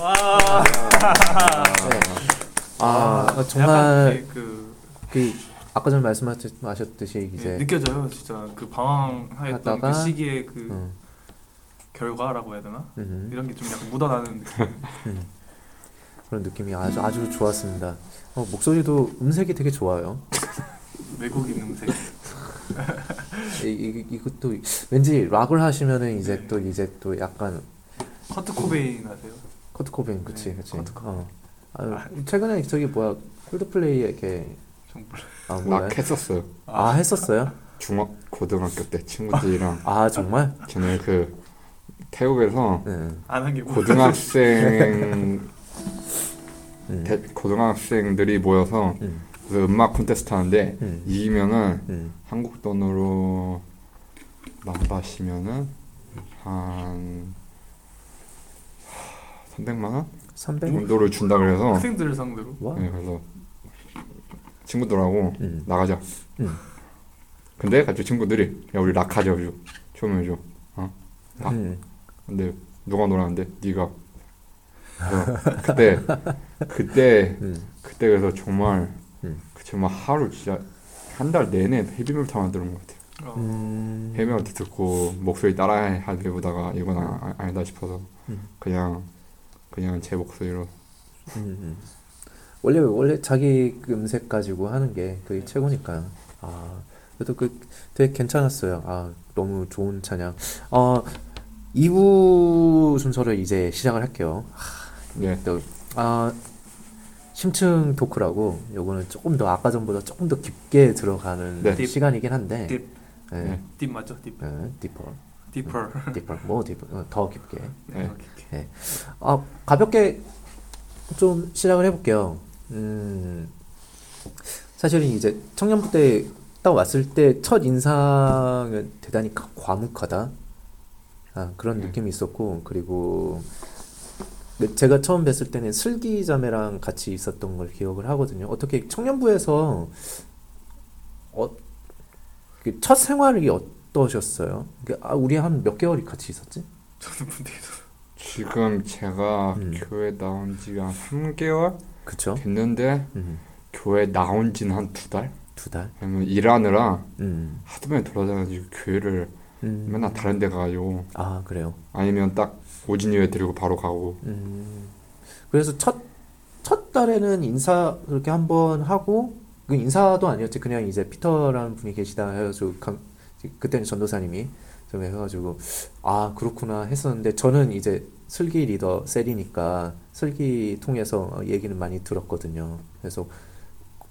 와. 네. 아, 어, 정말 약간 그, 그 아까 전에 말씀하셨듯이 그 이제 네, 느껴져요 진짜 그 방황했던 그 시기의 그 음, 결과라고 해야 되나 음, 이런 게 좀 약간 묻어나는 느낌. 음. 그런 느낌이 아주 아주 좋았습니다. 어, 목소리도 음색이 되게 좋아요. 외국인 음색. 이, 이, 이것도 왠지 락을 하시면은 이제 또 이제 또 약간 커트 코베인 하세요? 커트 코베인 그치 네, 그치. 커트 어. 아, 최근에 저기 뭐야 콜드플레이에 이렇게 좀 몰라. 아 뭐야? 했었어요. 아 했었어요? 중학 고등학교 때 친구들이랑 아 정말? 저는 그 태국에서 네. 안한 게 뭐. 고등학생 음. 대, 고등학생들이 모여서 음. 그 음악 콘테스트 하는데 음. 이기면은 음. 한국 돈으로 나가시면은 한 300만 원 300? 정도를 준다 그래서 학생들을 상대로. 와. 네, 그래서 친구들하고 음. 나가자. 음. 근데 갑자기 친구들이 야 우리 락하자 줘. 처음에 줘. 어? 아. 음. 근데 누가 놀았는데 네가. 그때 그때 음. 그때 그래서 정말 음. 그 정말 하루 진짜 한 달 내내 헤비메탈만 들은 것 같아요. 어. 음. 헤비메탈 듣고 목소리 따라 하려보다가 이건 아, 아니다 싶어서 음. 그냥 그냥 제 목소리로 음, 음. 원래 원래 자기 그 음색 가지고 하는 게 그게 최고니까요. 아 그래도 그 되게 괜찮았어요. 아 너무 좋은 찬양. 어 2부 순서를 이제 시작을 할게요. 네아 심층 토크라고 요거는 조금 더 아까 전보다 조금 더 깊게 들어가는 네. 시간이긴 한데 deep. 네. 네. deep 맞죠? deep. 네, deeper deeper. deeper 뭐 deeper 어, 더 깊게 네. 오케이. 아, 가볍게 좀 시작을 해볼게요. 음, 사실은 이제 청년부 때 딱 왔을 때 첫 인상은 대단히 가- 과묵하다. 아, 그런 네. 느낌이 있었고, 그리고 네, 제가 처음 뵀을 때는 슬기 자매랑 같이 있었던 걸 기억을 하거든요. 어떻게 청년부에서 어, 그첫 생활이 어 떠셨어요? 그, 아, 우리 한 몇 개월이 같이 있었지? 저는 군대에서 지금 제가 음. 교회 나온 지가 한 3개월 그쵸? 됐는데 음, 교회 나온 지는 한 두 달? 두 달? 왜냐면 일하느라 음, 하도 많이 돌아다녀가지고 교회를 음. 맨날 다른 데 가가지고 아, 그래요? 아니면 딱 오진 예배 드리고 바로 가고 음, 그래서 첫, 첫 달에는 인사 그렇게 한번 하고, 그 인사도 아니었지. 그냥 이제 피터라는 분이 계시다 강, 그때는 전도사님이 좀 해가지고, 아, 그렇구나 했었는데, 저는 이제 슬기 리더 셀이니까, 슬기 통해서 얘기는 많이 들었거든요. 그래서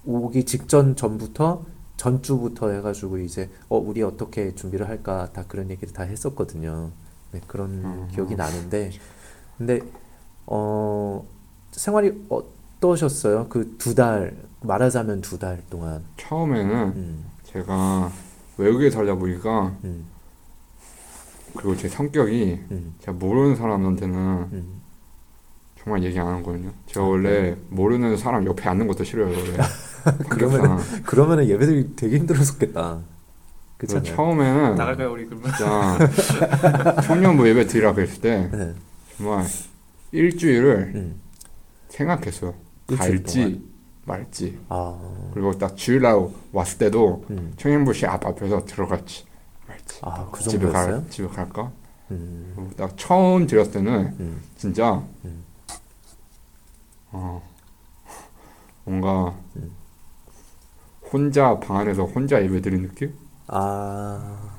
오기 직전 전부터, 전주부터 해가지고 이제, 어, 우리 어떻게 준비를 할까, 다 그런 얘기를 다 했었거든요. 네, 그런 음. 기억이 나는데, 근데 어 생활이 어떠셨어요? 그 두 달, 말하자면 두 달 동안. 처음에는 음, 제가 외국에 살다 보니까 음, 그리고 제 성격이 음, 제가 모르는 사람한테는 음. 정말 얘기 안 하거든요. 제가 아, 원래 모르는 사람 옆에 앉는 것도 싫어요. 원래. 성격상. 그러면은 예배드리 되게 힘들었었겠다. 그래서 그렇잖아요. 처음에는 나갈까요 우리 그러면? 진짜 청년부 예배 드리라 그랬을 때 네, 정말 일주일을 음, 생각했어요. 일주일 갈지 동안? 말지. 아, 그리고 딱 주일날 왔을 때도 음, 청년부시 앞 앞에서 들어갈지 말지. 아, 그 집에? 갈 집에 갈까? 음, 딱 처음 드렸을 때는 음, 진짜 음. 어 뭔가 음. 혼자 방 안에서 혼자 예배 드린 느낌? 아,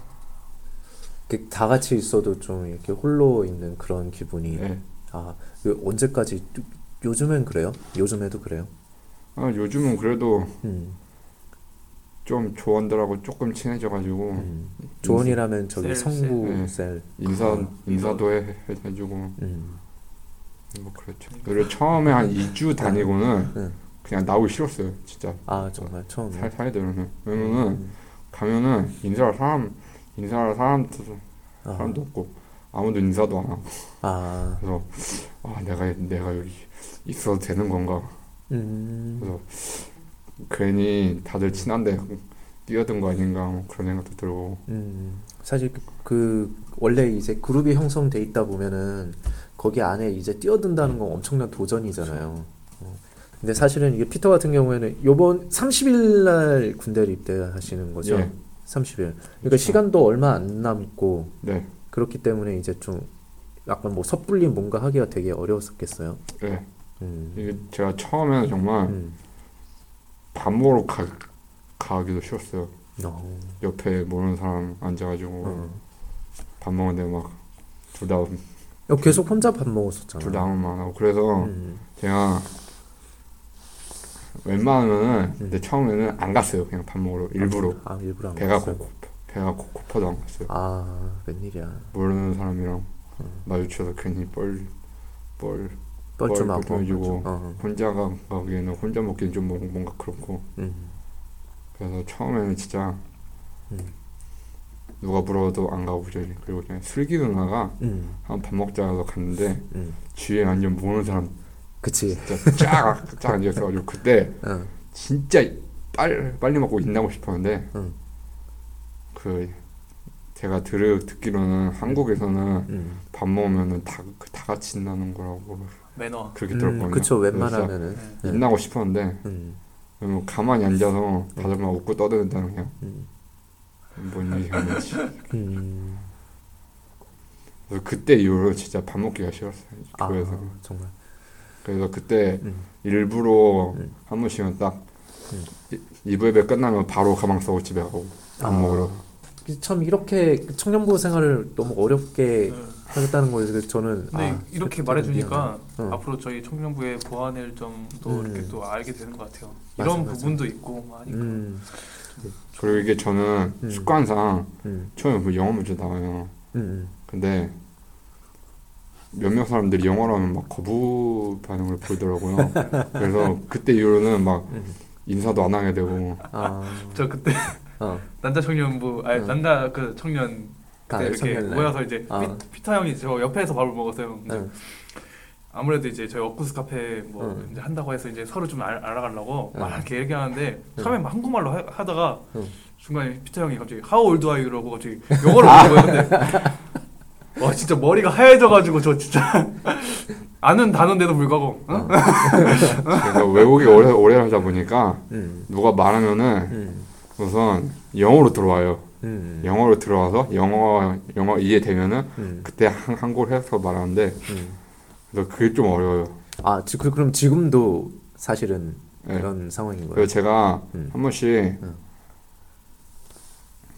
그다 같이 있어도 좀 이렇게 홀로 있는 그런 기분이. 네. 아, 그 언제까지? 요즘엔 그래요? 요즘에도 그래요? 아, 요즘은 그래도 음, 좀 조원들하고 조금 친해져가지고 음. 조언이라면 저기 셀, 성부 셀. 네. 셀. 인사 아, 인사도 해, 해- 해주고 음. 뭐 그렇죠. 그리고 처음에 한 2주 다니고는 네. 그냥 나오기 싫었어요. 진짜 아 정말 처음에. 살 살야 되면은 왜냐면은 음. 가면은 인사할 사람 인사할 사람도 아, 사람도 없고 아무도 인사도 안 하고 아, 그래서 아 내가 내가 여기 있어도 되는 건가 음, 그래서 괜히 다들 친한데 뛰어든 거 아닌가 뭐 그런 생각도 들고 음. 사실 그, 그 원래 이제 그룹이 형성돼 있다 보면은 거기 안에 이제 뛰어든다는 건 엄청난 도전이잖아요. 어. 근데 사실은 이게 피터 같은 경우에는 요번 30일 날 군대를 입대하시는 거죠. 예. 30일. 그러니까 그렇죠. 시간도 얼마 안 남고 네, 그렇기 때문에 이제 좀 약간 뭐 섣불리 뭔가 하기가 되게 어려웠었겠어요. 네. 음. 이게 제가 처음에는 정말 음. 밥 먹으러 가, 가기도 싫었어요. 어. 옆에 모르는 사람 앉아가지고 어. 밥 먹는데 막 둘다 야, 계속 혼자 밥 먹었었잖아. 둘다 아무 말안 하고 그래서 음. 제가 웬만하면은 음. 근데 처음에는 안 갔어요. 그냥 밥 먹으러 일부러 아 일부러 안 배가 먹었어요? 고 배가 고, 고파도 안 갔어요. 아 웬일이야. 모르는 사람이랑 음. 마주쳐서 괜히 뻘뻘 뻘쭘하고. 어. 혼자 가- 가기에는 혼자 먹기는 좀 뭔- 뭔가 그렇고 음. 그래서 처음에는 진짜 음. 누가 물어도 안 가고 저희 그리고 그냥 슬기 누나가 음. 한밥 먹자 해서 갔는데 음. 주위에 완전 모르는 사람 그치. 진짜 쫙쫙 앉아있어가지고 그때 어. 진짜 빨리 빨리 먹고 인나고 싶었는데 응. 그 제가 들 듣기로는 한국에서는 음. 밥 먹으면은 다, 다 같이 인나는 거라고 매너. 그렇게 음, 들었거든요. 그쵸 그래서 웬만하면은. 네. 네. 인나고 싶었는데 음. 그러면 가만히 앉아서 다들 막 웃고 떠드는다는 그냥 음. 뭔 일이었는지 음. 그래서 그때 이후로 진짜 밥 먹기가 싫었어요 아 교회에서 정말. 그래서 그때 음. 일부러 음. 한 번씩은 딱 음. 이- 2부 예배 끝나면 바로 가방 싸고 집에 가고 밥 아. 먹으러 참 이렇게 청년부 생활을 너무 어렵게 네. 하겠다는 거에 대해서 저는 근데 아, 이렇게 좀 말해주니까. 어. 앞으로 저희 청년부의 보완을 좀또 음. 이렇게 또 알게 되는 것 같아요. 맞아, 이런 맞아. 부분도 있고 뭐 하니까. 음. 그리고 이게 저는 음. 습관상 음. 처음에 뭐 영어 문제 나와요 음. 근데 몇몇 사람들이 영어로 하면 막 거부 반응을 보이더라고요 그래서 그때 이후로는 막 음. 인사도 안 하게 되고 아. 저 그때 어. 남자 청년부 아니 응. 남자 그 청년 아, 그때 이렇게 청년회. 모여서 이제 아. 피, 피터 형이 저 옆에서 밥을 먹었어요. 근데 응. 아무래도 이제 저희 엇구스 카페 뭐 응. 이제 한다고 해서 이제 서로 좀 알, 알아가려고 응. 막 이렇게 얘기하는데 응. 처음에 막 한국말로 하, 하다가 응. 중간에 피터 형이 갑자기 How old are you라고 갑자기 영어로 물어보는 거예요. 근데 와 진짜 머리가 하얘져가지고 저 진짜 아는 단어인데도 불구하고 어? 그래서 외국에 오래 오래 하다 보니까 음. 누가 말하면은 음. 우선 영어로 들어와요 음. 영어로 들어와서 영어 영어 이해되면은 음. 그때 한, 한국어 해서 말하는데 음. 그래서 그게 좀 어려워요 아, 지, 그- 그럼 지금도 사실은 네. 그런 상황인 거예요. 그래서 제가 음. 한 번씩 응.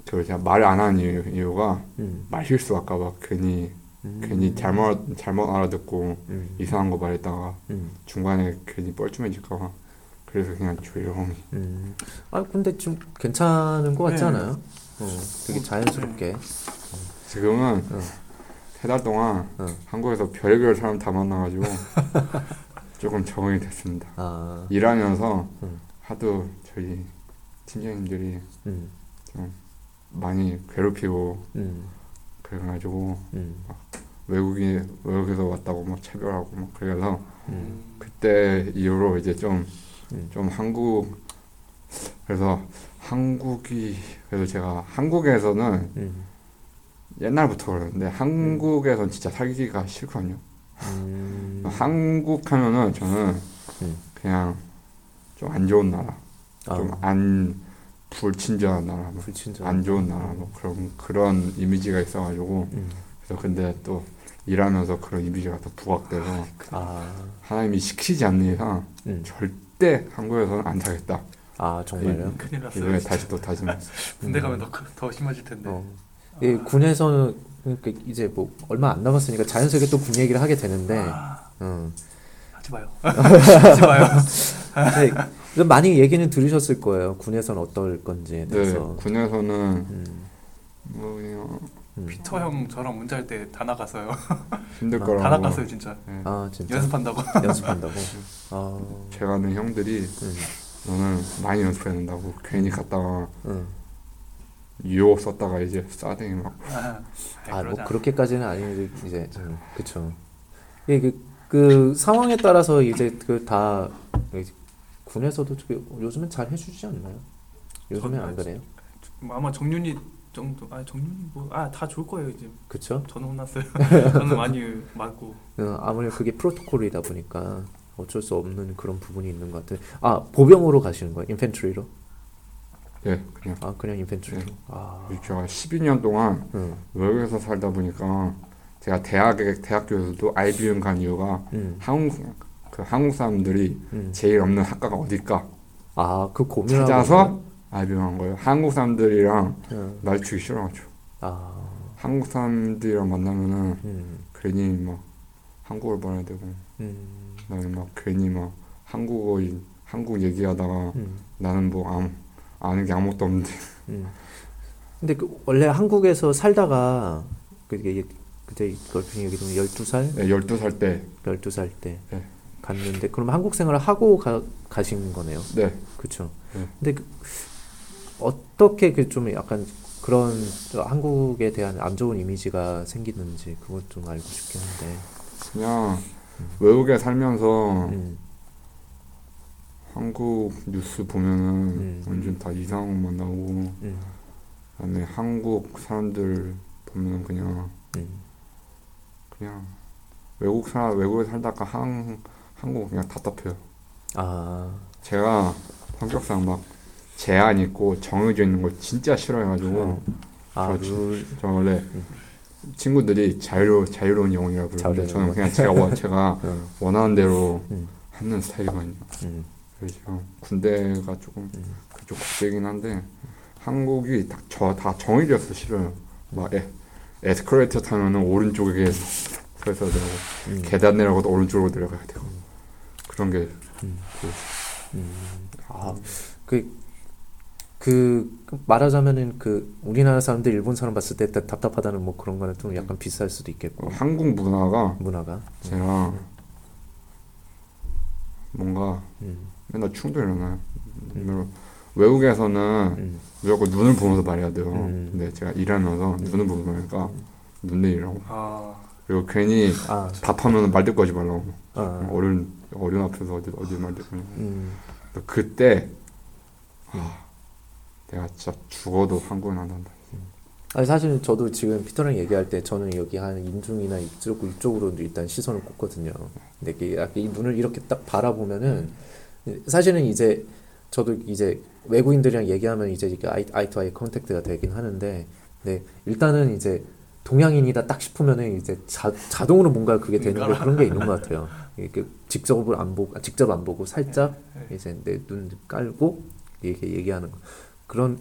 저 제가 말을 안 하는 이유, 이유가 음. 말 실수할까 봐 괜히 음. 괜히 잘못 잘못 알아듣고 음. 이상한 거 말했다가 음. 중간에 괜히 뻘쭘해질까 봐 그래서 그냥 조용히 음. 아, 근데 좀 괜찮은 것 같지 네. 않아요? 어, 되게 자연스럽게. 지금은 응. 세달 동안 응. 한국에서 별별 사람 다 만나가지고 조금 적응이 됐습니다. 아, 일하면서 응. 하도 저희 팀장님들이 음. 많이 괴롭히고 음. 그래가지고 음. 외국인 외국에서 왔다고 막 차별하고 막 그래서 음. 그때 이후로 이제 좀 좀 음. 한국 그래서 한국이 그래서 제가 한국에서는 음. 옛날부터 그러는데 한국에선 진짜 살기가 싫거든요. 음. 한국 하면은 저는 음. 그냥 좀 안 좋은 나라, 아, 좀안 불친절한 나라, 뭐 불친절. 안 좋은 나라, 뭐 그런 그런 이미지가 있어가지고 음. 그래서 근데 또 일하면서 그런 이미지가 또 부각돼서 아, 하나님이 시키지 않는 이상 음. 절대 한국에서는 안 살겠다. 아 정말요? 큰일 났어요. 다시 또 다짐. 군대 가면 더, 더 심해질 텐데. 어. 이 군에서는 그러니까 이제 뭐 얼마 안 남았으니까 자연스럽게 또 군 얘기를 하게 되는데, 아, 어. 하지 마요. 하지 마요. 네, 그 많이 얘기는 들으셨을 거예요. 군에서는 어떨 건지에 네, 대해서. 군에서는 음, 뭐 그냥 음. 피터 형 저랑 문자할 때 다 나갔어요. 힘들 아, 거라고. 다 나갔어요 진짜. 네. 아 진짜 연습한다고. 연습한다고. 아, 제가 아는 형들이 음, 너는 많이 연습해야 된다고 괜히 갔다가 음. 유혹 썼다가 이제 싸대기 막 아, 아, 뭐 그러지 않아. 그렇게까지는 아닌데 이제 음, 그쵸. 예, 그, 그 상황에 따라서 이제 그 다 군에서도 그 요즘은 잘 해주지 않나요? 요즘엔 안 그래요? 아마 정윤이 정도 아 정윤이 뭐아 다 좋을 거예요 이제 그쵸? 저는 혼났어요 저는 많이 맞고 어, 아무래도 그게 프로토콜이다 보니까 어쩔 수 없는 그런 부분이 있는 것 같아요. 아 보병으로 가시는 거예요? 인펜트리로? 예, 그냥 아 그냥 인펜트리로? 네. 아, 제가 12년 동안 응, 외국에서 살다 보니까 제가 대학에 대학교에서도 IBM 간 이유가 응, 한국 그 한국 사람들이 응. 제일 없는 학과가 어딜까 아그 고민하고 찾 간 거예요. 한국 사람들이랑 응. 마주치기 싫어가지고 아, 한국 사람들이랑 만나면은 음, 괜히 막 한국어를 말해야 되고 음, 나는 막 괜히 막 한국어인 한국 얘기하다가 음, 나는 뭐 아무 아는 게 아무것도 없는데 음. 근데 그 원래 한국에서 살다가 그게 그때 걸핀 얘기 들으면 12살? 네, 12살 때 12살 때 네. 갔는데 그럼 한국 생활을 하고 가, 가신 거네요. 네. 그렇죠. 네. 근데 그, 어떻게 그 좀 약간 그런 저 한국에 대한 안 좋은 이미지가 생기는지 그것 좀 알고 싶긴 한데. 그냥 외국에 살면서 음, 한국 뉴스 보면은 음. 완전 다 이상한 것만 나오고 음, 그다음에 한국 사람들 보면은 그냥 음, 그냥 외국 사 외국에 살다가 한 한국 그냥 답답해요. 아, 제가 성격상 막 제한 있고 정해져 있는 걸 진짜 싫어해가지고 아, 그렇지. 룰, 저 원래 친구들이 자유로 자유로운 영혼이라고 부르는데 저는. 그냥 제가 원 제가 어, 원하는 대로 음. 하는 스타일이거든요. 음, 그래서 군대가 조금 음. 그쪽 국제이긴 한데 한국이 딱 저 다 정해져서 싫어요. 막 에, 에스컬레이터 타면은 오른쪽에 서 있어야 되고 음, 계단 내려가도 오른쪽으로 내려가야 되고 그런 게 음. 아, 그, 그, 그 말하자면은 그 우리나라 사람들 일본 사람 봤을 때 다- 답답하다는 뭐 그런 거는 좀 약간 비쌀 수도 있겠고 어, 한국 문화가 문화가. 제가 뭔가 음, 맨날 충돌이 일어나요. 맨날 외국에서는 음, 무조건 눈을 보면서 말해야 돼요. 음. 근데 제가 일하면서 눈을 보면서 말하니까 눈 내리라고. 아 그리고 괜히 아, 답하면 말대꾸 하지 말라고. 아, 어른 어른 앞에서 어디 어디 말대꾸. 음, 그때 아, 내가 진짜 죽어도 한국은 안 한다. 아니 사실은 저도 지금 피터랑 얘기할 때 저는 여기 한 인중이나 이쪽 이쪽으로 일단 시선을 꽂거든요. 근데 이게 이 눈을 이렇게 딱 바라보면은 사실은 이제 저도 이제 외국인들이랑 얘기하면 이제 이게 eye, eye to eye contact가 되긴 하는데 근데 일단은 이제 동양인이다 딱 싶으면은 이제 자, 자동으로 뭔가 그게 되는 게 그런 게 있는 것 같아요. 이게 직접을 안 보고 아, 직접 안 보고 살짝 이제 내 눈 깔고 이렇게 얘기하는 거 그런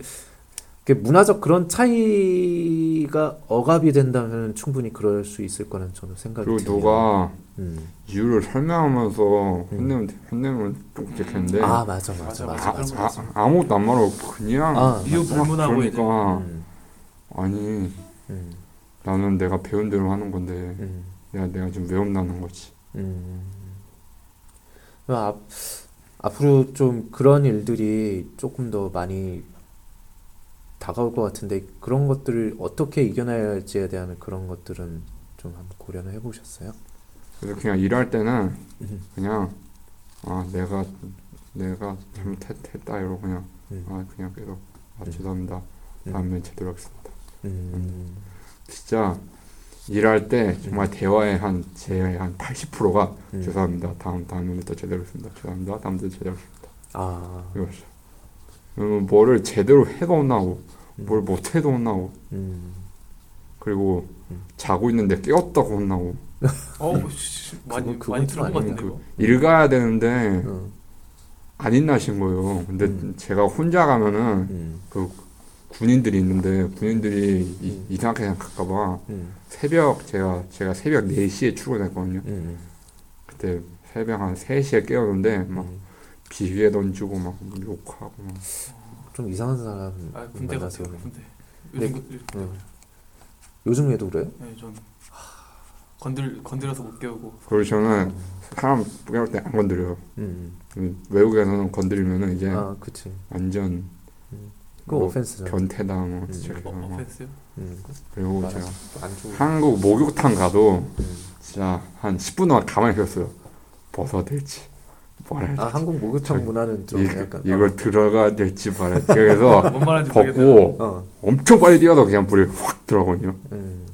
그 문화적 그런 차이가 억압이 된다면 충분히 그럴 수 있을 거는 저는 생각이 그리고 드네요. 누가 음. 이유를 설명하면서 혼내면 혼내면 좀 그렇겠는데 아 맞아 맞아 맞아, 맞아 아, 맞아. 맞아. 아, 아 무것도 안 말하고 그냥 아, 이유 막 불문하고 그러니까 음, 아니 음, 나는 내가 배운 대로 하는 건데 음, 내가 내가 좀 외운다는 거지. 음. 앞, 앞으로 좀 그런 일들이 조금 더 많이 다가올 것 같은데 그런 것들을 어떻게 이겨내야 할지에 대한 그런 것들은 좀 한번 고려는 해보셨어요? 그래서 그냥 일할 때는 음. 그냥 아 내가 내가 잘못했다 이러고 그냥 음. 아 그냥 계속 아 음. 죄송합니다. 음. 다음에 제대로 하겠습니다. 음. 진짜 일할 때 정말 대화의 한 제의 한 80%가 음. 죄송합니다. 다음 다음에부터 제대로 했습니다. 죄송합니다. 다음부터 제대로 했습니다. 아, 이거죠. 그러면 뭐를 제대로 해도 혼나고 음. 뭘 못해도 혼나고 음. 그리고 음. 자고 있는데 깨웠다고 혼나고 어 씨, 많이 그거- 많이 들은 좀 것. 같은데 이거 일 가야 되는데 어, 안 인나신 거예요. 근데 음. 제가 혼자 가면은 음. 그 군인들이 있는데 군인들이 이, 음. 이 상하게 생각할까봐 음. 새벽 제가 제가 새벽 4시에 출근했거든요. 음. 그때 새벽 한 3시에 깨웠는데 막 음. 비위에 던지고 막 욕하고 막 좀 이상한 사람 아 군대 같아요 군대 네, 요즘 그- 어. 요즘에도 그래요? 네, 전 건들 건드려서 못 깨우고 그리고 저는 사람 깨울 때안 건드려요. 음. 음, 외국에서는 건드리면은 이제 아, 그치. 완전 그거 뭐 오펜스잖아. 변태다 뭐 음. 시작해서 어, 막 오펜스요? 음. 그리고 맞아. 제가. 한국 목욕탕 가도 음. 진짜 한 10분 동안 가만히 있었어요. 벗어야 될지 뭐라 해야 아 한국 목욕탕 저기, 문화는 좀 이, 약간 이걸 들어가야 될지 말아야 될지 그래서. 벗고 어, 엄청 빨리 뛰어서 그냥 물에 확 들어가거든요. 음.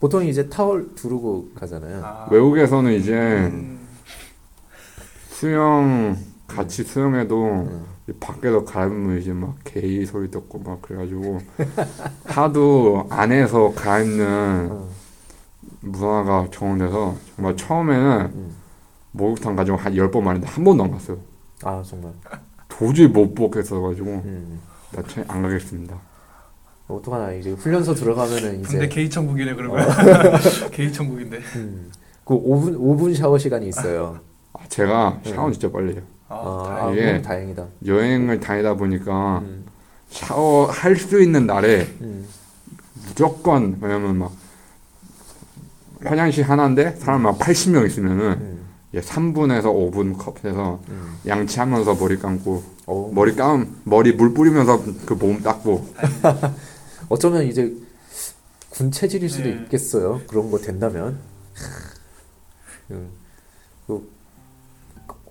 보통 이제 타월 두르고 가잖아요. 아, 외국에서는 이제 음, 수영 같이 수영해도 음. 이 밖에서 갈아입으면 이제 막 게이 소리 듣고 막 그래가지고 하도 안에서 갈아입는 어, 문화가 정원돼서 정말 처음에는 음. 목욕탕 가지고 한 열 번 말했는데 한 번도 안 갔어요. 아 정말. 도저히 못 보겠어가지고 음. 나중에 안 가겠습니다. 어떡하나 이제 훈련소 들어가면은 이제 근데 게이 천국이네 그러면 게이 천국인데. 음. 그 5분 5분 샤워 시간이 있어요. 아, 제가 네. 샤워 진짜 빨리 해요. 아, 아, 다행이다. 아 이게- 그럼 다행이다. 여행을 다니다 보니까 음. 샤워 할 수 있는 날에 음. 무조건 왜냐면 막 화장실 하나인데 사람 막 80명 있으면은 음. 예, 3분에서 5분 컵에서 음. 양치하면서 머리 감고 어, 머리 감 머리 물 뿌리면서 그 몸 닦고 어쩌면 이제 군 체질일 수도 네. 있겠어요. 그런 거 된다면. 음. 또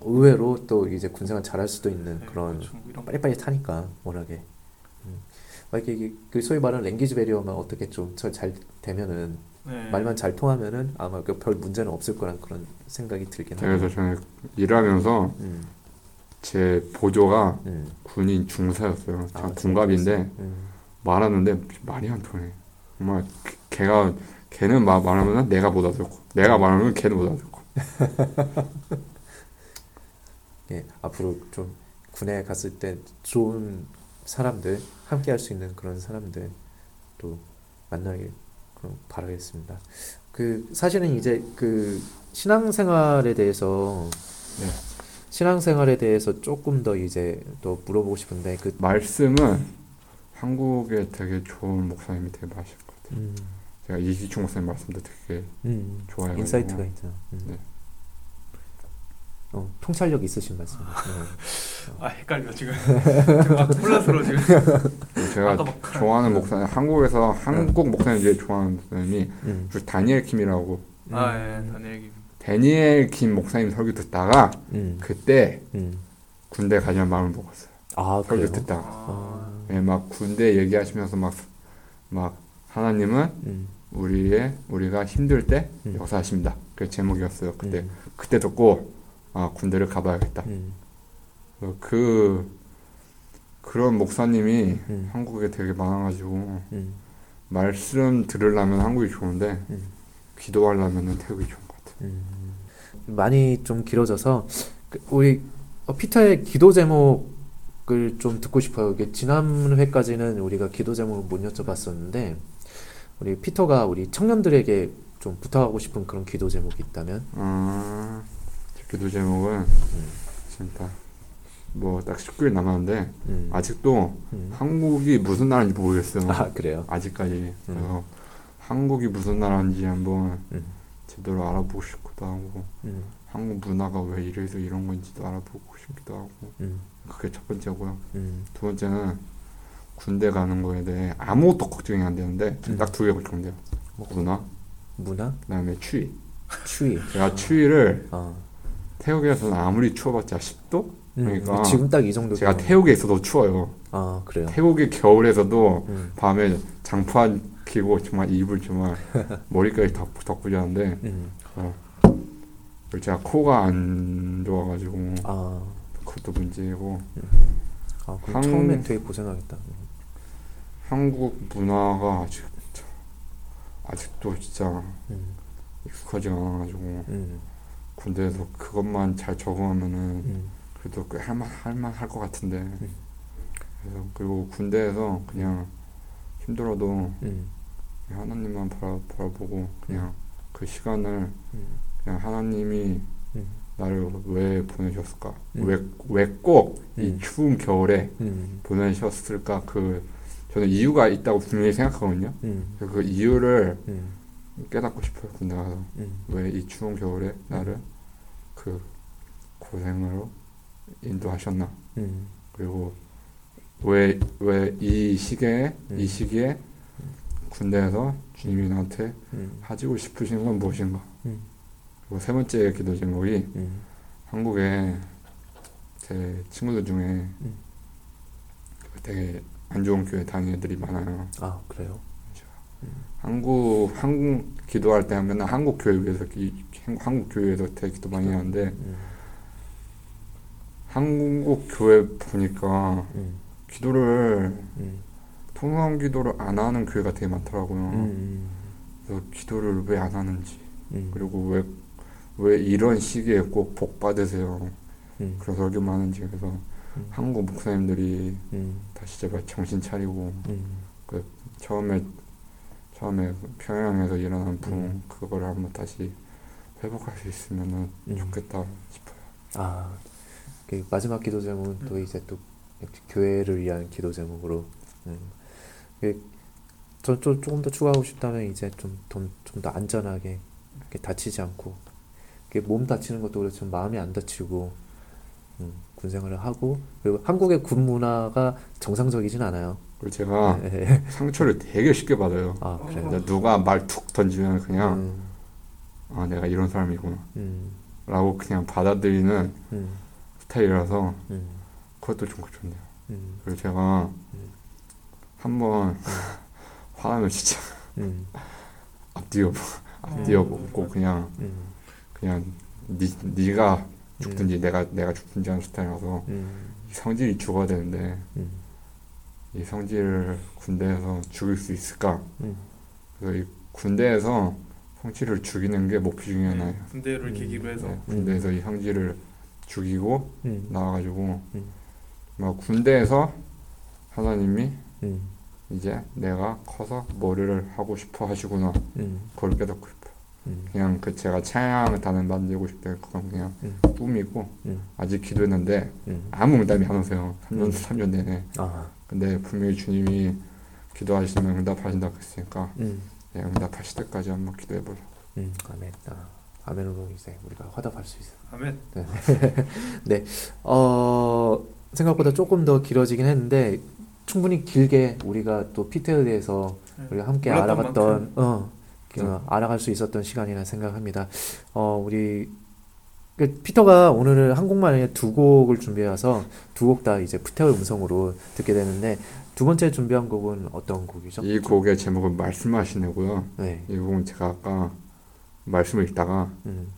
의외로 또 이제 군생활 잘할 수도 있는 네, 그런 그렇죠. 빨리빨리 타니까 워낙에. 음. 막 이게 이게 그 소위 말하는 랭귀지 베리어만 어떻게 좀 잘 되면은 네. 말만 잘 통하면은 아마 그별 문제는 없을 거란 그런 생각이 들긴 그래서 하네요. 저는 일하면서 음, 제 보조가 음. 군인 중사였어요. 아, 전 군갑인데 음. 말하는데 말이 안 통해. 정말 걔가 걔는 말 말하면 내가 못 알아듣고 내가 말하면 걔는 못 알아듣고 예, 앞으로 좀 군에 갔을 때 좋은 사람들, 함께 할 수 있는 그런 사람들 또 만나길 그럼 바라겠습니다. 그 사실은 이제 그 신앙생활에 대해서 네. 신앙생활에 대해서 조금 더 이제 또 물어보고 싶은데 그 말씀은 한국에 되게 좋은 목사님이 되게 많으실 것 같아요. 음, 제가 이기충 목사님 말씀도 되게 음, 좋아해가지고 insight가 있잖아. 음. 네. 어, 통찰력 있으신 말씀. 음. 아 헷갈려 지금. 지금 막 혼란스러워 지금. 제가 좋아하는 목사님 한국에서 한국 목사님 중에 좋아하는 목사님이 음. 그 다니엘 킴이라고 아 예, 다니엘 김. 다니엘 킴 목사님 설교 듣다가 음. 그때 음. 군대 가자는 마음을 먹었어요. 아, 설교 그래요? 듣다가 아, 예, 막 군대 얘기하시면서 막 막 하나님은 음. 우리의 우리가 힘들 때 음. 역사하십니다. 그 제목이었어요. 그때 음. 그때 듣고 아 군대를 가봐야겠다. 음. 어, 그 그런 목사님이 음. 한국에 되게 많아가지고 음. 말씀 들으려면 한국이 좋은데 음. 기도하려면은 태국이 좋은 것 같아요. 음, 많이 좀 길어져서 그 우리 어, 피터의 기도 제목을 좀 듣고 싶어요. 이게 지난 회까지는 우리가 기도 제목을 못 여쭤봤었는데 우리 피터가 우리 청년들에게 좀 부탁하고 싶은 그런 기도 제목이 있다면 아, 제 기도 제목은 진짜 뭐딱 19일 남았는데 음. 아직도 음. 한국이 무슨 나라인지 모르겠어요. 아 그래요. 아직까지 그래서 한국이 무슨 나라인지 한번 음. 제대로 알아보고 싶기도 하고 음. 한국 문화가 왜 이래서 이런 건지도 알아보고 싶기도 하고 음. 그게 첫 번째고요. 음. 두 번째는 군대 가는 거에 대해 아무것도 걱정이 안 되는데 음. 딱두 개 걱정돼요. 문화, 문화, 그다음에 추위. 추위. 제가 추위를 아. 태국에서는 아무리 추워봤자 10도? 음, 그러니까 지금 딱 이 정도. 제가 태국에 있어도 추워요. 아 그래요. 태국의 겨울에서도 음. 밤에 장판 끼고 정말 이불 정말 머리까지 덮, 덮고 자는데 음. 그리고 제가 코가 안 좋아가지고 아. 그것도 문제고 아 그럼 한- 처음에 되게 고생하겠다. 한국 문화가 아직 아직도 진짜 음. 익숙하지가 않아가지고 음. 군대에서 그것만 잘 적응하면은 음. 그래도 꽤 할만 할만 할 것 같은데 그래서 그리고 군대에서 그냥 힘들어도 음. 하나님만 바라, 바라보고 그냥 그 시간을 음. 그냥 하나님이 음. 나를 왜 보내셨을까? 음. 왜왜꼭이 음. 추운 겨울에 음. 보내셨을까? 그 저는 이유가 있다고 분명히 생각하거든요. 음. 그 이유를 음. 깨닫고 싶어요. 군대 가서 음. 왜이 추운 겨울에 나를 그 고생으로 인도하셨나? 음. 그리고 왜 왜 이 시기에 음. 이 시기에 군대에서 주님이 나한테 음. 하시고 싶으신 건 무엇인가? 음. 그리고 세 번째 기도 제목이 음. 한국에 제 친구들 중에 음. 되게 안 좋은 교회 다니는 애들이 많아요. 아 그래요? 한국 한국 기도할 때 맨날 한국 교회 위해서 기, 한국 교회에서 되게 기도 많이 하는데 음, 한국 교회 보니까 음, 기도를 음, 통성 기도를 안 하는 교회가 되게 많더라고요. 음, 그래서 기도를 왜 안 하는지 음, 그리고 왜 왜 이런 시기에 꼭 복 받으세요. 음, 그런 설교만 하는지. 그래서 음. 한국 목사님들이 음, 다시 제발 정신 차리고 음, 처음에 처음에 평양에서 일어난 붕 음. 그거를 한번 다시 회복할 수 있으면은 음. 좋겠다 싶어요. 아, 그 마지막 기도 제목은 또 이제 또 교회를 위한 기도 제목으로. 음. 그, 저, 좀 조금 더 추가하고 싶다면 이제 좀좀 안전하게 이렇게 다치지 않고, 몸 다치는 것도 그렇지만 마음이 안 다치고, 음, 군 생활을 하고 그리고 한국의 군 문화가 정상적이진 않아요. 그리고 제가 예, 예. 상처를 되게 쉽게 받아요. 아 그래요. 근데 누가 말 툭 던지면 그냥 음, 아 내가 이런 사람이구나. 음, 라고 그냥 받아들이는 음, 스타일이라서 음, 그것도 좀 좋네요. 음, 그리고 제가 음. 한번 화나면 진짜 음, 앞뒤어 앞뒤어 보고 그냥 음, 그냥 니 네가 죽든지 내가 내가 죽든지 하는 스타일이라서 성질이 죽어야 되는데 음, 이 성질을 군대에서 죽일 수 있을까? 음, 그래서 이 군대에서 성질을 죽이는 게 목표 중에 하나예요. 군대를 음. 계기로 해서 네, 군대에서 이 성질을 죽이고 음, 나와가지고 음. 막 군대에서 하나님이 음, 이제 내가 커서 머리를 하고 싶어 하시구나 음, 그걸 깨닫고 싶어요. 음, 그냥 그 제가 찬양 단을 만들고 싶대 그건 그냥 음. 꿈이고 음, 아직 기도했는데 음. 아무 응답이 안 오세요. 3년 음. 3년 내내. 아, 근데 분명히 주님이 기도하시면 응답하신다고 했으니까 음, 네, 응답하실 때까지 한번 기도해 보자. 음, 아멘. 아, 아멘으로 이제 우리가 화답할 수 있어. 아멘. 어, 생각보다 조금 더 길어지긴 했는데 충분히 길게 우리가 또 피터에 대해서 네. 우리가 함께 알아봤던 어, 그, 음. 알아갈 수 있었던 시간이라 생각합니다. 어, 우리 그 피터가 오늘은 한국말에 두 곡을 준비해서 두 곡 다 이제 피터의 음성으로 듣게 되는데 두 번째 준비한 곡은 어떤 곡이죠? 이 곡의 제목은 말씀하시네고요. 네. 이 곡은 제가 아까 말씀을 읽다가 음,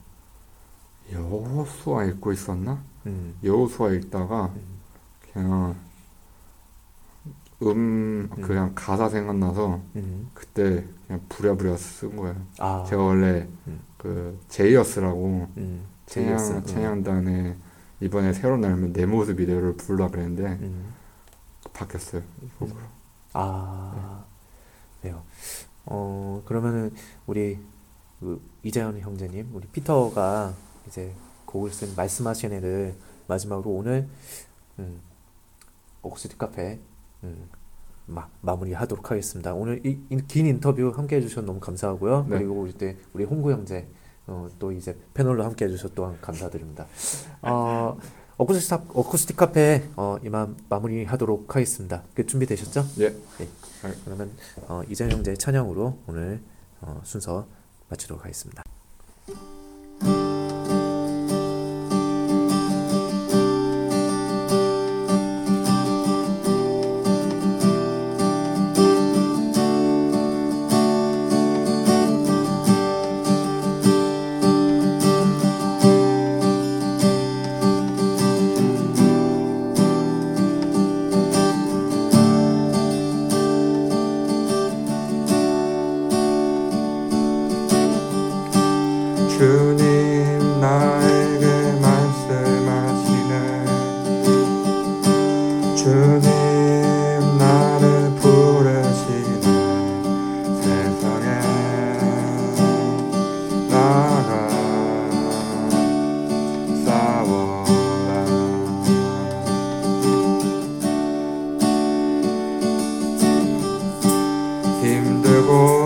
여호수아 읽고 있었나? 음, 여호수아 읽다가 음, 그냥 음 그냥 가사 생각나서 음. 그때 그냥 부랴부랴 쓴 거예요. 아, 제가 원래 음. 그 제이어스라고 음, 찬양 음. 찬양단에 이번에 새로 나오면 내 모습 이대로를 부르라 그랬는데 음. 바뀌었어요. 이 곡으로. 아, 그래요. 어, 그러면은 우리 그 이재현 형제님, 우리 피터가 이제 곡을 쓴 말씀하신 애를 마지막으로 오늘 음, 옥수수 카페 음, 마, 마무리하도록 하겠습니다. 오늘 이, 이- 긴 인터뷰 함께 해주셔서 너무 감사하고요. 네. 그리고 우리 때 우리 홍구 형제 어, 또 이제 패널로 함께 해주셔서 또한 감사드립니다. 어, 어쿠스틱, 어쿠스틱 카페 어, 이만 마무리하도록 하겠습니다. 그 준비되셨죠? 예. 네. 그러면 어, 이재현 형제의 찬양으로 오늘 어, 순서 마치도록 하겠습니다. Boy.